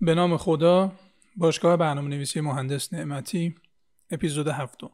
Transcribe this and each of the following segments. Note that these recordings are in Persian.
به نام خدا باشگاه برنامه نویسی مهندس نعمتی اپیزود هفتم.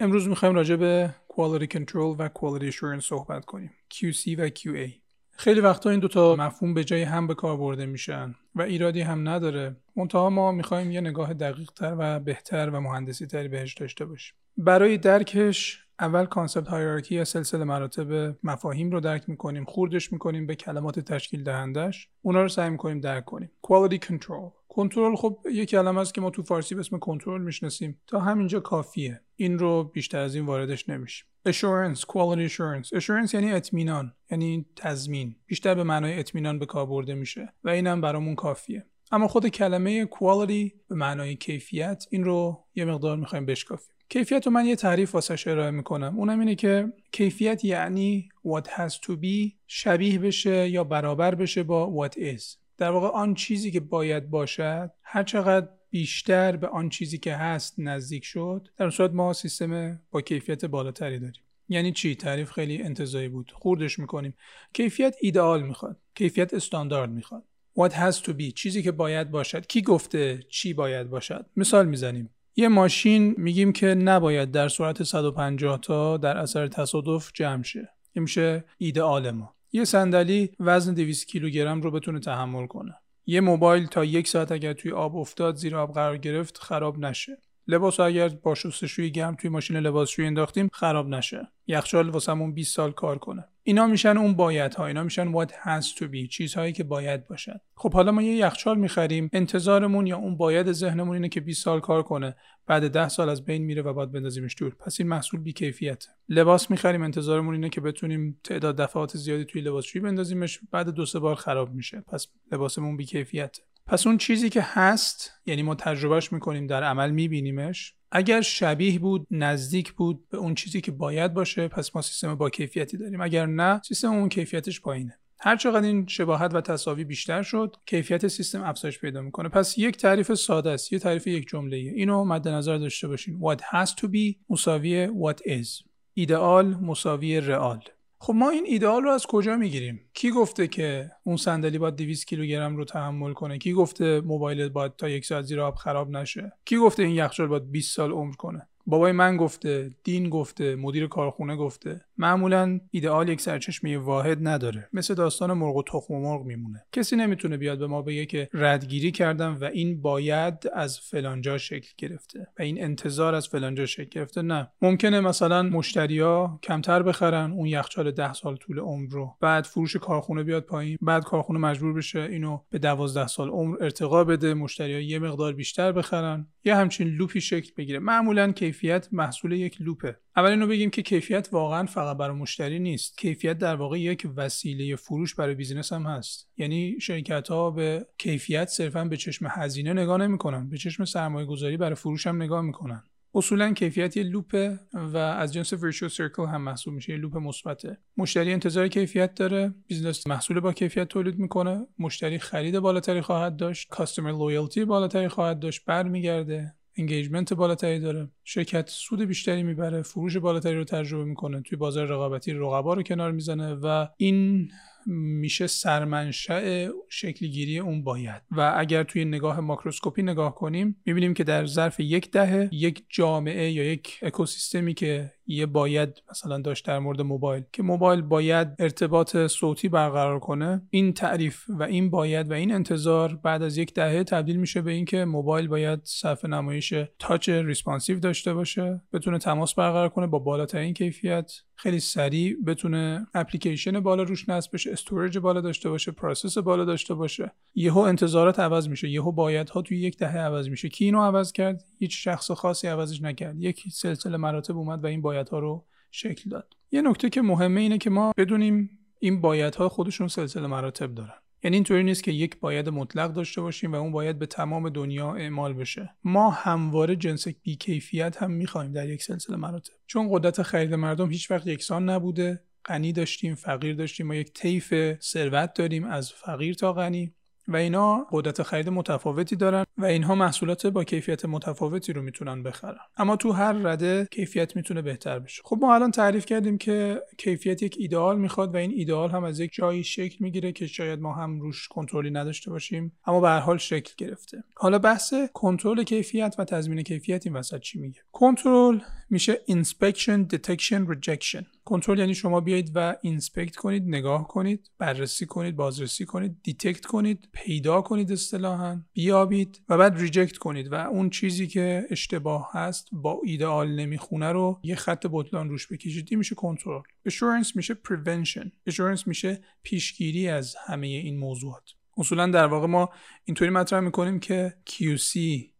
امروز می‌خوایم راجع به Quality Control و Quality Assurance صحبت کنیم. QC و QA خیلی وقتا این دوتا مفهوم به جای هم به کار برده میشن و ایرادی هم نداره. منتها ما می‌خوایم یه نگاه دقیق تر و بهتر و مهندسی تری بهش داشته باشیم. برای درکش اول concept hierarchy یا سلسله مراتب مفاهیم رو درک می‌کنیم خوردش می‌کنیم به کلمات تشکیل دهندش اونا رو سعی می‌کنیم درک کنیم. Quality control. کنترل خب یه کلمه است که ما تو فارسی به اسم کنترل می‌شناسیم. تا همینجا کافیه. این رو بیشتر از این واردش نمیشیم. Assurance quality assurance. Assurance یعنی اطمینان یعنی تضمین. بیشتر به معنای اطمینان به کار برده میشه و اینم برامون کافیه. اما خود کلمه quality به معنای کیفیت این رو یه مقدار می‌خوایم بشکافیم. کیفیت رو من یه تعریف واسش ارائه می‌کنم. اونم اینه که کیفیت یعنی what has to be شبیه بشه یا برابر بشه با what is. در واقع آن چیزی که باید باشد هر چقدر بیشتر به آن چیزی که هست نزدیک شد در صورت ما سیستم با کیفیت بالاتری داریم. یعنی چی؟ تعریف خیلی انتظایی بود. خوردش می‌کنیم. کیفیت ایدئال می‌خواد. کیفیت استاندارد می‌خواد. what has to be چیزی که باید باشد. کی گفته چی باید باشد؟ مثال می‌زنیم. یه ماشین میگیم که نباید در سرعت 150 تا در اثر تصادف جمع شه. این میشه ایدئال ما. یه صندلی وزن 200 کیلوگرم رو بتونه تحمل کنه. یه موبایل تا یک ساعت اگر توی آب افتاد زیر آب قرار گرفت خراب نشه. لباس اگر با شستشوی گرم توی ماشین لباسشویی انداختیم خراب نشه. یخچال واسمون 20 سال کار کنه. اینا میشن اون باید ها اینا میشن what has to be چیزهایی که باید باشد خب حالا ما یه یخچال می‌خریم انتظارمون یا اون باید ذهنمون اینه که 20 سال کار کنه بعد 10 سال از بین میره و باید بندازیمش دور. پس این محصول بیکیفیته. لباس می‌خریم انتظارمون اینه که بتونیم تعداد دفعات زیادی توی لباسشویی بندازیمش بعد دو سه بار خراب میشه. پس لباسمون بیکیفیته. پس اون چیزی که هست یعنی ما تجربهش می‌کنیم در عمل میبینیمش اگر شبیه بود نزدیک بود به اون چیزی که باید باشه پس ما سیستم با کیفیتی داریم. اگر نه سیستم اون کیفیتش پایینه. هر چقدر این شباهت و تصاوی بیشتر شد کیفیت سیستم افزایش پیدا می‌کنه. پس یک تعریف ساده است یه تعریف یک جمله اینو مد نظر داشته باشین. What has to be مساوی what is. ایدئال مساوی رئال خب ما این ایدئال رو از کجا می‌گیریم؟ کی گفته که اون صندلی باید 200 کیلوگرم رو تحمل کنه؟ کی گفته موبایلت باید تا یک ساعت زیر آب خراب نشه؟ کی گفته این یخچال باید 20 سال عمر کنه؟ بابای من گفته دین گفته مدیر کارخونه گفته. معمولا ایدئال یک سرچشمه واحد نداره. مثل داستان مرغ و تخم و مرغ میمونه. کسی نمی‌تونه بیاد به ما بگه که ردگیری کردم و این باید از فلانجا شکل گرفته و این انتظار از فلانجا شکل گرفته. نه. ممکنه مثلا مشتریا کمتر بخرن اون یخچال ده سال طول عمر رو. بعد فروش کارخونه بیاد پایین. بعد کارخونه مجبور بشه اینو به دوازده سال عمر ارتقا بده. مشتریا یه مقدار بیشتر بخرن. یه همچین loop ی شکل بگیره. معمولا کیفیت محصول یک loop ه. اول اینو بگیم که کیفیت واقعا فقط برای مشتری نیست. کیفیت در واقع یک وسیله فروش برای business هم هست. یعنی شرکت ها به کیفیت صرفا به چشم هزینه نگاه نمی‌کنن. به چشم سرمایه گذاری برای فروش هم نگاه می‌کنن. اصولا کیفیت یه loop ه و از جنس virtuous circle هم محسوب میشه. یه loop مثبته. مشتری انتظار کیفیت داره. business محصول با کیفیت تولید می‌کنه. مشتری خرید بالاتری خواهد داشت. customer loyalty بالاتری خواهد داشت. برمیگرده. engagement بالاتری داره. شرکت سود بیشتری می‌بره فروش بالاتری رو تجربه می‌کنه توی بازار رقابتی رقبا رو کنار می‌زنه و این میشه سرمنشأ شکلگیری اون باید. و اگر توی نگاه ماکروسکوپی نگاه کنیم می‌بینیم که در ظرف یک دهه یک جامعه یا یک اکوسیستمی که یه باید مثلا داشت در مورد موبایل که موبایل باید ارتباط صوتی برقرار کنه این تعریف و این باید و این انتظار بعد از یک دهه تبدیل میشه به اینکه موبایل باید صفحه نمایش touch responsive داشته باشه بتونه تماس برقرار کنه با بالاترین کیفیت خیلی سریع بتونه اپلیکیشن بالا روش نصب بشه storage بالا داشته باشه process بالا داشته باشه. یهو انتظارات عوض میشه یهو بایدها توی یک دهه عوض میشه. کی اینو عوض کرد؟ هیچ شخص خاصی عوضش نکرد. یک سلسله مراتب اومد و این بایدها رو شکل داد. یه نکته که مهمه اینه که ما بدونیم این بایدها خودشون سلسله مراتب دارن. یعنی اینطوری نیست که یک باید مطلق داشته باشیم و اون باید به تمام دنیا اعمال بشه. ما همواره جنس بیکیفیت هم می‌خوایم در یک سلسله مراتب. چون قدرت خرید مردم هیچ وقت یکسان نبوده. غنی داشتیم فقیر داشتیم. ما یک طیف ثروت داریم از فقیر تا غنی. و اینا قدرت خرید متفاوتی دارن و اینها محصولات با کیفیت متفاوتی رو می‌تونن بخرن. اما تو هر رده کیفیت می‌تونه بهتر بشه. خب ما الان تعریف کردیم که کیفیت یک ایدئال می‌خواد و این ایدئال هم از یک جایی شکل می‌گیره که شاید ما هم روش کنترلی نداشته باشیم اما به هر حال شکل گرفته. حالا بحث کنترل کیفیت و تضمین کیفیت این وسط چی میگه؟ کنترل میشه inspection detection rejection. کنترل یعنی شما بیایید و inspect کنید نگاه کنید بررسی کنید بازرسی کنید detect کنید پیدا کنید اصطلاحا بیابید و بعد reject کنید. و اون چیزی که اشتباه هست با ایدئال نمی‌خونه رو یه خط بطلان روش بکشید. این میشه کنترل assurance میشه prevention. Assurance میشه پیشگیری از همه این موضوعات. اصولا در واقع ما اینطوری مطرح می‌کنیم که QC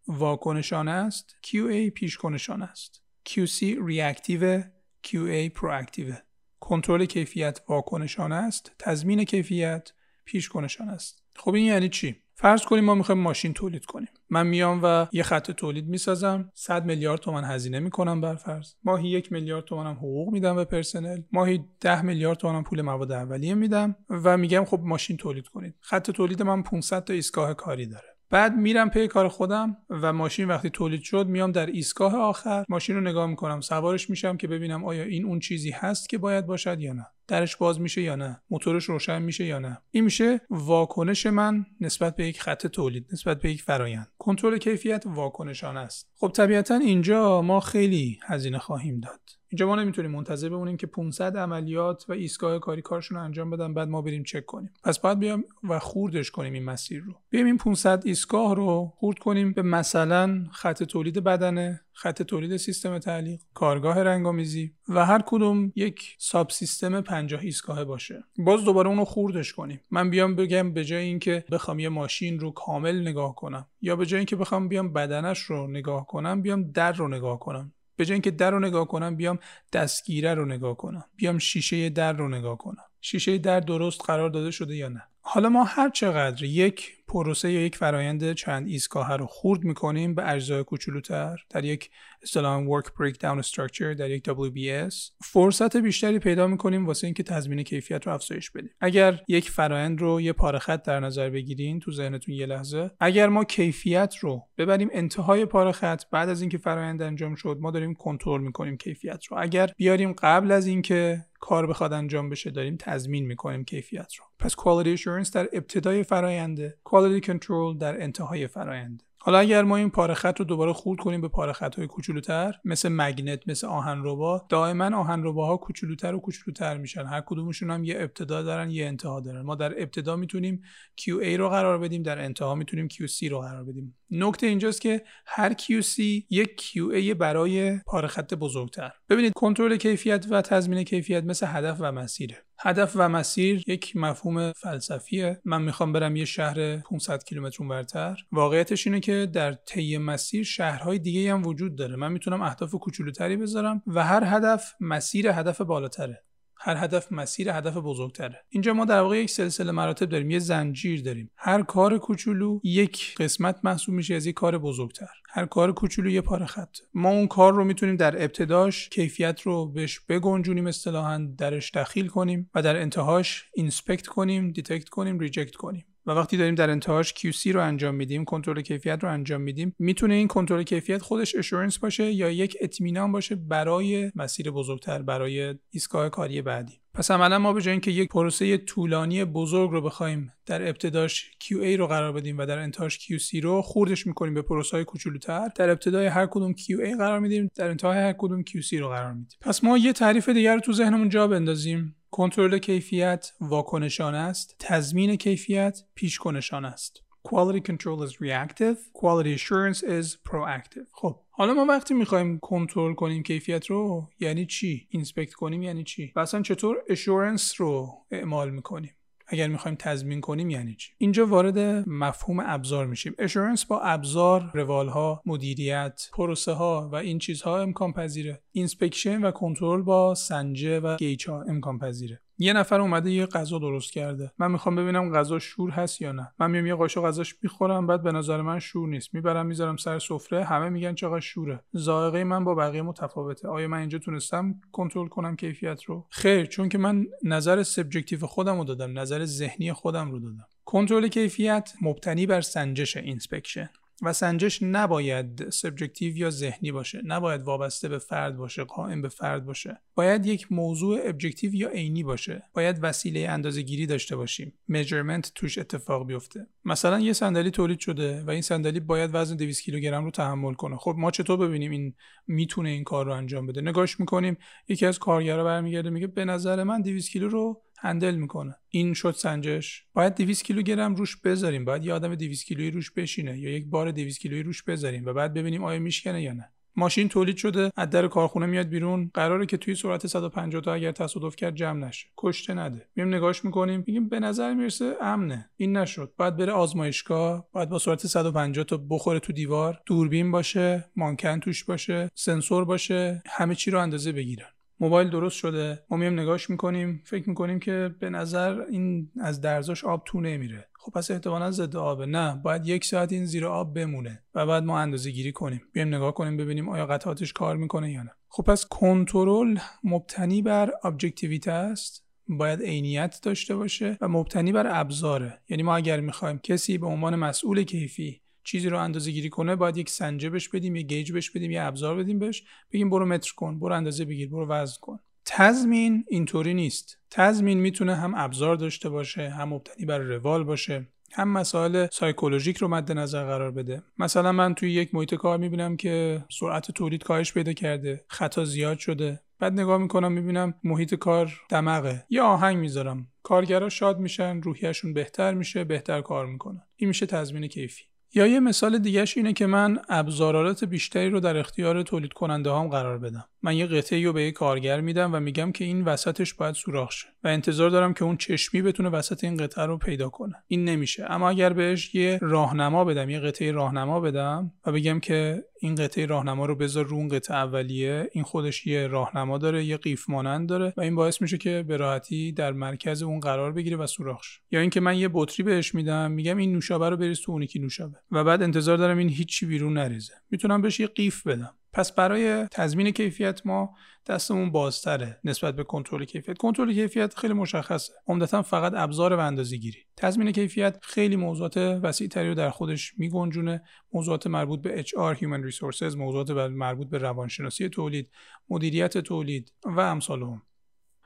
واکنشانه است QA پیشکنشانه است. QC reactive QA proactive کنترل کیفیت واکنشانه است تضمین کیفیت پیشکنشانه است. خب این یعنی چی؟ فرض کنیم ما می‌خوایم ماشین تولید کنیم. من میام و یه خط تولید می‌سازم 100 میلیارد تومن هزینه می‌کنم بر فرض. ماهی یک میلیارد تومن هم حقوق میدم به پرسنل. ماهی 10 میلیارد تومن پول مواد اولیه میدم و میگم خب ماشین تولید کنید. خط تولید من 500 تا ایستگاه کاری داره. بعد میرم پی کار خودم و ماشین وقتی تولید شد میام در ایستگاه آخر. ماشین رو نگاه می‌کنم سوارش میشم که ببینم آیا این اون چیزی هست که باید باشد یا نه. درش باز میشه یا نه. موتورش روشن میشه یا نه. این میشه واکنش من نسبت به یک خط تولید نسبت به یک فرایند. کنترل کیفیت واکنشانه است. خب طبیعتا اینجا ما خیلی هزینه خواهیم داد. اینجا ما نمی‌تونیم منتظر بمونیم که 500 عملیات و ایستگاه کاری کارشون رو انجام بدن بعد ما بریم چک کنیم. پس باید بیام و خوردش کنیم این مسیر رو. بیایم این 500 ایستگاه رو خورد کنیم به مثلا خط تولید بدنه خط تولید سیستم تعلیق کارگاه رنگامیزی و هر کدوم یک ساب سیستم 50 ایستگاه باشه. باز دوباره اونو خوردش کنیم. من بیام بگم به جای اینکه بخوام یه ماشین رو کامل نگاه کنم یا به جای اینکه بخوام بیام بدنش رو نگاه کنم بیام در رو نگاه کنم. به جای اینکه در رو نگاه کنم بیام دستگیره رو نگاه کنم. بیام شیشه در رو نگاه کنم. شیشه در درست قرار داده شده یا نه؟ حالا ما هر چقدر یک پروسه یا یک فرایند چند ایستگاه رو خورد می‌کنیم به اجزای کوچولوتر در یک اصطلاحا work breakdown structure در یک WBS فرصت بیشتری پیدا می‌کنیم واسه اینکه تضمین کیفیت رو افزایش بدیم. اگر یک فرایند رو یه پاره خط در نظر بگیرین تو ذهنتون یه لحظه اگر ما کیفیت رو ببریم انتهای پاره خط بعد از اینکه فرایند انجام شد ما داریم کنترل می‌کنیم کیفیت رو. اگر بیاریم قبل از اینکه کار بخواد انجام بشه داریم تضمین می‌کنیم کیفیت رو. پس quality assurance در ابتدای فراینده quality control در انتهای فراینده حالا اگر ما این پاره خط رو دوباره خورد کنیم به پاره خط های کوچولوتر مثل مگنت مثل آهنربا دائما آهنرباها کوچولوتر و کوچولوتر میشن. هر کدومشون هم یه ابتدا دارن یه انتها دارن. ما در ابتدا می‌تونیم QA رو قرار بدیم در انتها می‌تونیم QC رو قرار بدیم. نکته اینجاست که هر QC یک QA برای پاره خط بزرگتر. ببینید کنترل کیفیت و تضمین کیفیت مثل هدف و مسیره. هدف و مسیر یک مفهوم فلسفیه. من می‌خوام برم یه شهر 500 کیلومتر اونورتر واقعیتش اینه که در طی مسیر شهرهای دیگه هم وجود داره. من می‌تونم اهداف کوچولوتری بذارم و هر هدف مسیر هدف بالاتره. هر هدف مسیر هدف بزرگتره. اینجا ما در واقع یک سلسله مراتب داریم یه زنجیر داریم. هر کار کوچولو یک قسمت محسوب میشه از یک کار بزرگتر. هر کار کوچولو یه پاره خط. ما اون کار رو می‌تونیم در ابتداش کیفیت رو بهش بگنجونیم اصطلاحا درش دخیل کنیم و در انتهاش inspect کنیم detect کنیم reject کنیم. و وقتی داریم در انتهاش QC رو انجام میدیم کنترل کیفیت رو انجام میدیم می‌تونه این کنترل کیفیت خودش assurance باشه یا یک اطمینان باشه برای مسیر بزرگتر برای ایستگاه کاری بعدی. پس عملا ما به جای اینکه یک پروسه طولانی بزرگ رو بخوایم در ابتداش QA رو قرار بدیم و در انتهاش QC رو خوردش می‌کنیم به پروسه های کوچولوتر در ابتدای هر کدوم QA قرار میدیم در انتهای هر کدوم QC رو قرار میدیم. پس ما یه تعریف دیگر رو تو ذهنمون جا بندازیم. کنترل کیفیت واکنشانه است تضمین کیفیت پیشکنشانه است. Quality control is reactive. Quality assurance is proactive. خب حالا ما وقتی می‌خوایم کنترل کنیم کیفیت رو یعنی چی؟ inspect کنیم یعنی چی؟ و اصلا چطور assurance رو اعمال می‌کنیم؟ اگر می‌خوایم تضمین کنیم یعنی چی؟ اینجا وارد مفهوم ابزار میشیم. assurance با ابزار روال ها مدیریت پروسه ها و این چیزها امکان پذیره inspection و کنترل با سنجه و gauge ها امکان پذیره یه نفر اومده یه غذا درست کرده. من می‌خوام ببینم غذا شور هست یا نه. من میام یه قاشق غذاش می‌خورم بعد به نظر من شور نیست. می‌برم می‌ذارم سر سفره همه میگن چقدر شوره. ذائقه من با بقیه متفاوته. آیا من اینجا تونستم کنترل کنم کیفیت رو؟ خیر چون که من نظر subjective خودم رو دادم نظر ذهنی خودم رو دادم. کنترل کیفیت مبتنی بر سنجش inspection. و سنجش نباید subjective یا ذهنی باشه. نباید وابسته به فرد باشه قائم به فرد باشه. باید یک موضوع objective یا عینی باشه. باید وسیله اندازه گیری داشته باشیم. measurement توش اتفاق بیفته. مثلا یه صندلی تولید شده و این صندلی باید وزن 200 کیلوگرم رو تحمل کنه. خب ما چطور ببینیم این می‌تونه این کار رو انجام بده؟ نگاش می‌کنیم. یکی از کارگرا برمیگرده میگه به نظر من 200 کیلو رو هندل می‌کنه. این شد سنجش. باید 200 کیلوگرم روش بذاریم. باید یه آدم 200 کیلویی روش بشینه یا یک بار 200 کیلویی روش بذاریم و بعد ببینیم آیا میشکنه یا نه. ماشین تولید شده. از در کارخونه میاد بیرون. قراره که توی سرعت 150 تا اگر تصادف کرد جمع نشه. کشته نده. میام نگاش می‌کنیم. میگیم به نظر می‌رسه امنه. این نشد. باید بره آزمایشگاه. باید با سرعت 150 تا بخوره تو دیوار. دوربین باشه. مانکن توش باشه. سنسور باشه. همه چی رو اندازه بگیرن. موبایل درست شده. ما میام نگاش می‌کنیم. فکر می‌کنیم که به نظر این از درزاش آب تو نمیره. خب پس احتمالا ضد آبه. نه باید یک ساعت این زیر آب بمونه و بعد ما اندازه گیری کنیم. بیایم نگاه کنیم ببینیم آیا قطعاتش کار می‌کنه یا نه. خب پس کنترل مبتنی بر ابجکتیویته است. باید عینیت داشته باشه و مبتنی بر ابزاره. یعنی ما اگر می‌خوایم کسی به عنوان مسئول کیفی چیزی رو اندازه گیری کنه باید یک سنجه بهش بدیم یه گیج بهش بدیم یه ابزار بدیم بهش بگیم برو متر کن برو اندازه بگیر برو وزن کن. تضمین اینطوری نیست. تضمین می‌تونه هم ابزار داشته باشه هم مبتنی بر روال باشه هم مسائل سایکولوژیک رو مد نظر قرار بده. مثلا من توی یک محیط کار می‌بینم که سرعت تولید کاهش پیدا کرده خطا زیاد شده. بعد نگاه می‌کنم می‌بینم محیط کار دمغه. یه آهنگ می‌ذارم. کارگرا شاد میشن روحیشون بهتر میشه بهتر کار می‌کنن. این میشه تضمین کیفی. یا یه مثال دیگهش اینه که من ابزارات بیشتری رو در اختیار تولید کننده هام قرار بدم. من یه قطعه رو به یه کارگر میدم و میگم که این وسطش باید سوراخ شه و انتظار دارم که اون چشمی بتونه وسط این قطعه رو پیدا کنه. این نمیشه. اما اگر بهش یه راهنما بدم یه قطعه راهنما بدم و بگم که این قطعه راهنما رو بذار رو اون قطعه اولیه. این خودش یه راهنما داره یه قیف مانند داره و این باعث میشه که به راحتی در مرکز اون قرار بگیره و سوراخ شه یا اینکه من یه بطری بهش میدم میگم این نوشابه رو بریز تو اون نوشابه. و بعد انتظار دارم این هیچی بیرون نریزه. می‌تونم بهش یه قیف بدم. پس برای تضمین کیفیت ما دستمون بازتره نسبت به کنترل کیفیت. کنترل کیفیت خیلی مشخصه. عمدتا فقط ابزار و اندازه‌گیری تضمین کیفیت خیلی موضوعات وسیعتری رو در خودش میگنجونه. موضوعات مربوط به HR Human Resources موضوعات مربوط به روانشناسی تولید مدیریت تولید و امثال هم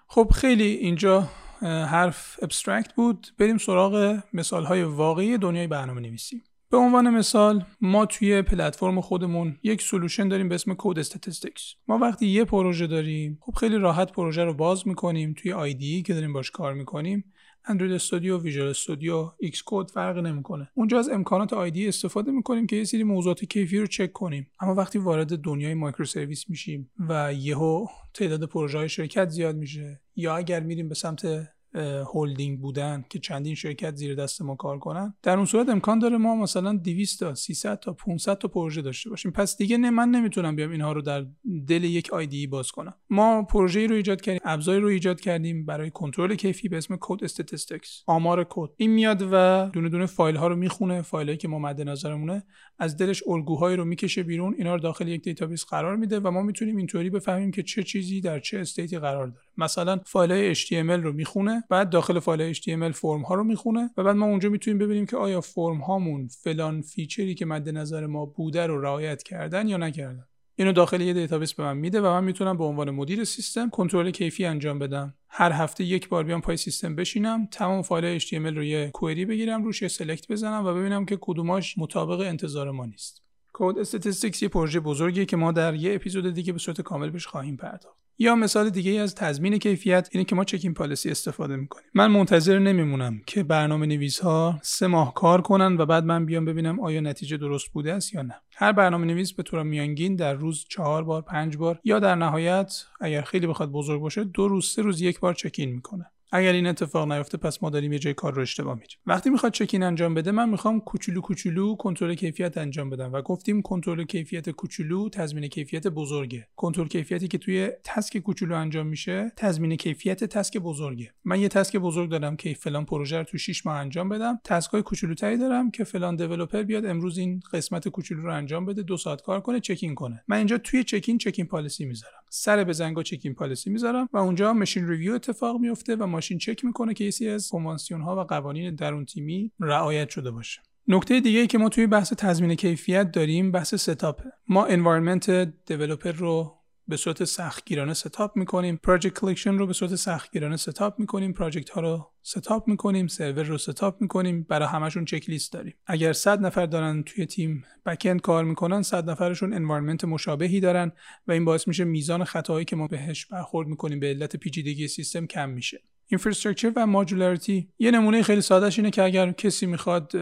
خب خیلی اینجا حرف abstract بود. بریم سراغ مثال های واقعی دنیای برنامه نویسی به عنوان مثال ما توی پلتفرم خودمون یک solution داریم به اسم Code Statistics. ما وقتی یه پروژه داریم خب خیلی راحت پروژه رو باز می‌کنیم توی IDE که داریم باش کار می‌کنیم. Android Studio Visual Studio Xcode فرق نمی‌کنه. اونجا از امکانات IDE استفاده می‌کنیم که یه سری موضوعات کیفی رو چک کنیم. اما وقتی وارد دنیای microservice میشیم و یهو تعداد پروژه های شرکت زیاد میشه یا اگر میریم به سمت هولدینگ بودن که چندین شرکت زیر دست ما کار کنن. در اون صورت امکان داره ما مثلا 200 تا 300 تا 500 تا پروژه داشته باشیم. پس دیگه نه من نمی‌تونم بیام اینها رو در دل یک IDE باز کنم. ما پروژه‌ای رو ایجاد کردیم ابزاری رو ایجاد کردیم برای کنترل کیفی به اسم Code Statistics آمار کد. این میاد و دونه دونه فایل ها رو می‌خونه فایلایی که ما مد نظرمونه. از دلش الگوهایی رو می‌کشه بیرون اینا رو داخل یک دیتابیس قرار میده و ما می‌تونیم اینطوری بفهمیم که چه چیزی در چه state ی قرار داره. مثلا فایل های HTML رو می‌خونه بعد داخل فایل HTML فرم ها رو می‌خونه و بعد ما اونجا می‌تونیم ببینیم که آیا فرم هامون فلان feature ی که مد نظر ما بوده رو رعایت کردن یا نکردن. اینو داخل یه دیتابیس به من میده و من می‌تونم به عنوان مدیر سیستم کنترل کیفی انجام بدم. هر هفته یک بار بیام پای سیستم بشینم تمام فایل HTML رو یه query بگیرم روش یه select بزنم و ببینم که کدوماش مطابق انتظار ما نیست. Code Statistics یه پروژه بزرگیه که ما در یه اپیزود دیگه به صورت کامل بهش خواهیم پرداخت. یا مثال دیگه از تضمین کیفیت اینه که ما check-in policy استفاده می‌کنیم. من منتظر نمیمونم که برنامه نویس ها سه ماه کار کنن و بعد من بیام ببینم آیا نتیجه درست بوده است یا نه. هر برنامه نویس به طور میانگین در روز چهار بار پنج بار یا در نهایت اگر خیلی بخواد بزرگ باشه دو روز سه روز یک بار check-in می‌کنه. اگر این اتفاق نیفته پس ما داریم یه جای کار رو اشتباه میریم وقتی می‌خواد check-in انجام بده من می‌خوام کوچولو کوچولو کنترل کیفیت انجام بدم و گفتیم کنترل کیفیت کوچولو تضمین کیفیت بزرگه. کنترل کیفیتی که توی task کوچولو انجام میشه تضمین کیفیت task بزرگه. من یه task بزرگ دارم که فلان پروژه رو تو 6 ماه انجام بدم. task های کوچولوتری دارم که فلان developer بیاد امروز این قسمت کوچولو رو انجام بده دو ساعت کار کنه check-in کنه. من اینجا توی check-in check-in policy می‌ذارم. سر بزنگا check-in policy می‌ذارم و اونجا machine review اتفاق میفته و ماشین چک می‌کنه که یه از کنوانسیون ها و قوانین درون تیمی رعایت شده باشه. نکته دیگه ای که ما توی بحث تضمین کیفیت داریم بحث setup ه ما environment developer رو به صورت سختگیرانه setup می‌کنیم. project collection رو به صورت سختگیرانه setup می‌کنیم. project ها رو setup می‌کنیم. سرور رو setup می‌کنیم. برای همشون چک لیست داریم. اگر 100 نفر دارن توی تیم backend کار می‌کنن 100 نفرشون environment مشابهی دارن و این باعث میشه میزان خطاهایی که ما بهش برخورد می‌کنیم به علت پیچیدگی سیستم کم میشه. infrastructure و modularity یه نمونه خیلی سادهش اینه که اگر کسی می‌خواد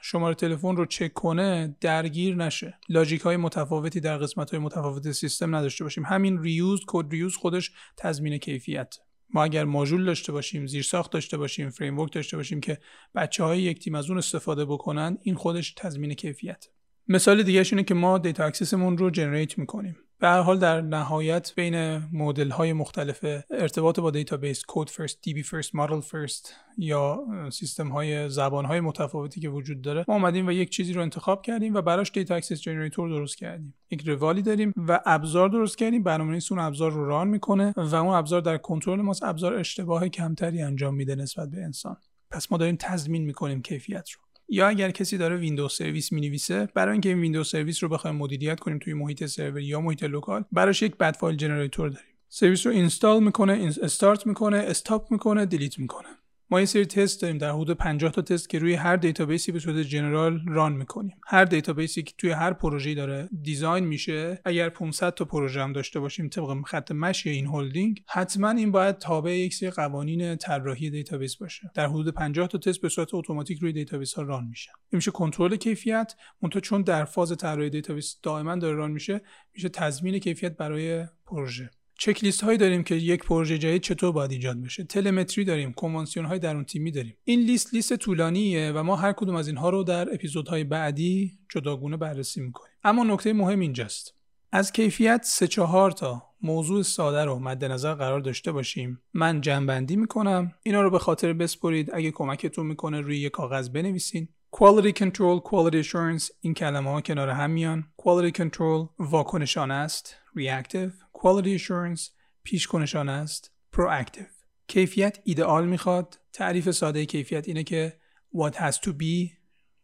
شماره تلفن رو چک کنه درگیر نشه. logic های متفاوتی در قسمت های متفاوت سیستم نداشته باشیم. همین reuse code reuse خودش تضمین کیفیت. ما اگر ماژول داشته باشیم زیرساخت داشته باشیم فریم داشته باشیم که بچه های یک تیم از اون استفاده بکنن این خودش تضمین کیفیت. مثال دیگه اینه که ما data access مون رو generate می‌کنیم. به هر حال در نهایت بین مدل های مختلف ارتباط با database code first DB first model first یا سیستم های زبان های متفاوتی که وجود داره ما اومدیم و یک چیزی رو انتخاب کردیم و براش data access generator درست کردیم. یک روالی داریم و ابزار درست کردیم. برنامه‌نویس اون ابزار رو run می‌کنه و اون ابزار در کنترل ماست. ابزار اشتباه کمتری انجام میده نسبت به انسان. پس ما داریم تضمین می‌کنیم کیفیت رو. یا اگر کسی داره Windows service می‌نویسه برای اینکه این Windows service رو بخوایم مدیریت کنیم توی محیط سرور یا محیط local براش یک batch file generator داریم. سرویس رو install می‌کنه استارت می‌کنه stop می‌کنه delete می‌کنه. ما یه سری تست داریم در حدود 50 تا تست که روی هر database ی به صورت general run می‌کنیم. هر database ی که توی هر پروژه‌ای داره design میشه اگر 500 تا پروژه هم داشته باشیم طبق خط مشی این هلدینگ حتما این باید تابع یک سری قوانین طراحی database باشه. در حدود 50 تا تست به صورت اتوماتیک روی database ها run میشه. میشه کنترل کیفیت منتها چون در فاز طراحی database دائما داره run میشه میشه تضمین کیفیت برای پروژه. چک لیست هایی داریم که یک پروژه جدید چطور باید ایجاد بشه. telemetry داریم کنوانسیون های درون تیمی داریم این لیست لیست طولانیه و ما هر کدوم از اینها رو در اپیزودهای بعدی جداگونه بررسی می‌کنیم. اما نکته مهم اینجاست. از کیفیت سه چهار تا موضوع ساده رو مد نظر قرار داشته باشیم. من جمع‌بندی می‌کنم. اینا رو به خاطر بسپرید. اگه کمکتون می‌کنه روی یک کاغذ بنویسین. Quality control quality assurance. این کلمه ها کنار هم میان. Quality control واکنشان است. Reactive. Quality assurance پیش کنشان است. Proactive. کیفیت ایدئال می‌خواد. تعریف ساده کیفیت اینه که what has to be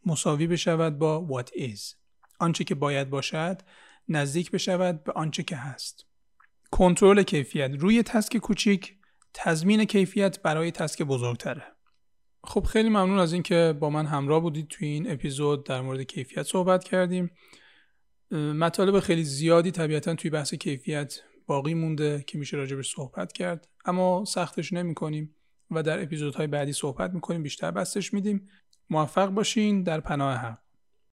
مساوی بشود با what is. آنچه که باید باشد نزدیک بشود به آنچه که هست. کنترل کیفیت. روی تسک کوچیک تضمین کیفیت برای تسک بزرگتره. خب خیلی ممنون از اینکه با من همراه بودید توی این اپیزود در مورد کیفیت صحبت کردیم. مطالب خیلی زیادی طبیعتا توی بحث کیفیت باقی مونده که میشه راجبش صحبت کرد. اما سختش نمی کنیم و در اپیزودهای بعدی صحبت می‌کنیم بیشتر بستش میدیم. موفق باشین در پناه هم.